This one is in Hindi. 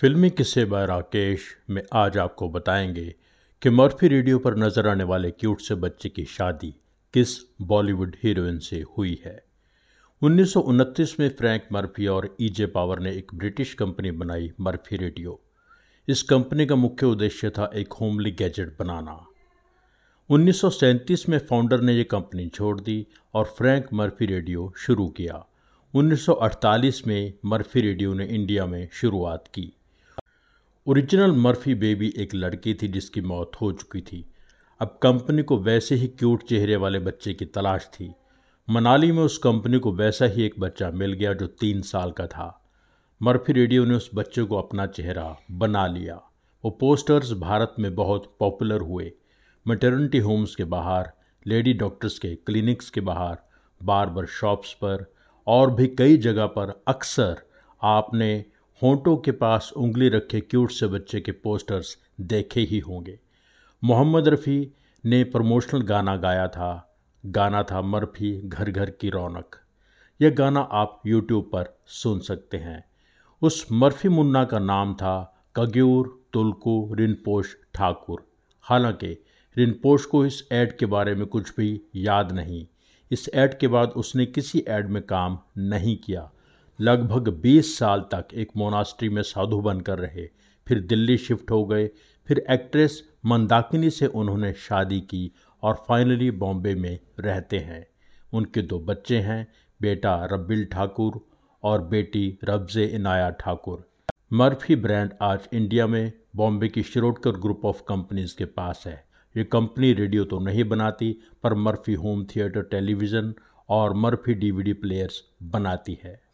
फिल्मी किस्से बाय राकेश में आज आपको बताएँगे कि मर्फी रेडियो पर नज़र आने वाले क्यूट से बच्चे की शादी किस बॉलीवुड हीरोइन से हुई है। उन्नीस सौ उनतीस में फ्रैंक मर्फी और ईजे पावर ने एक ब्रिटिश कंपनी बनाई मर्फी रेडियो। इस कंपनी का मुख्य उद्देश्य था एक होमली गैजेट बनाना। उन्नीस सौ सैंतीस में फाउंडर ने यह कंपनी छोड़ दी और फ्रैंक मर्फी रेडियो शुरू किया। 1948 में मर्फी रेडियो ने इंडिया में शुरुआत की। ओरिजिनल मर्फी बेबी एक लड़की थी जिसकी मौत हो चुकी थी। अब कंपनी को वैसे ही क्यूट चेहरे वाले बच्चे की तलाश थी। मनाली में उस कंपनी को वैसा ही एक बच्चा मिल गया जो तीन साल का था। मर्फी रेडियो ने उस बच्चे को अपना चेहरा बना लिया। वो पोस्टर्स भारत में बहुत पॉपुलर हुए। मटर्निटी होम्स के बाहर, लेडी डॉक्टर्स के क्लिनिक्स के बाहर बार बार शॉप्स पर और भी कई जगह पर अक्सर आपने होंठों के पास उंगली रखे क्यूट से बच्चे के पोस्टर्स देखे ही होंगे। मोहम्मद रफ़ी ने प्रमोशनल गाना गाया था। गाना था मरफी घर घर की रौनक। यह गाना आप यूट्यूब पर सुन सकते हैं। उस मरफी मुन्ना का नाम था कग्यूर, तुलकू, रिनपोश, ठाकुर। हालाँकि रिनपोश को इस ऐड के बारे में कुछ भी याद नहीं। इस ऐड के बाद उसने किसी ऐड में काम नहीं किया। लगभग 20 साल तक एक मोनास्ट्री में साधु बनकर रहे। फिर दिल्ली शिफ्ट हो गए। फिर एक्ट्रेस मंदाकिनी से उन्होंने शादी की और फाइनली बॉम्बे में रहते हैं। उनके दो बच्चे हैं, बेटा रब्बिल ठाकुर और बेटी रब्जे इनाया ठाकुर। मर्फी ब्रांड आज इंडिया में बॉम्बे की शिरोडकर ग्रुप ऑफ़ कंपनीज़ के पास है। ये कंपनी रेडियो तो नहीं बनाती, पर मर्फी होम थिएटर, टेलीविज़न और मर्फी डीवीडी प्लेयर्स बनाती है।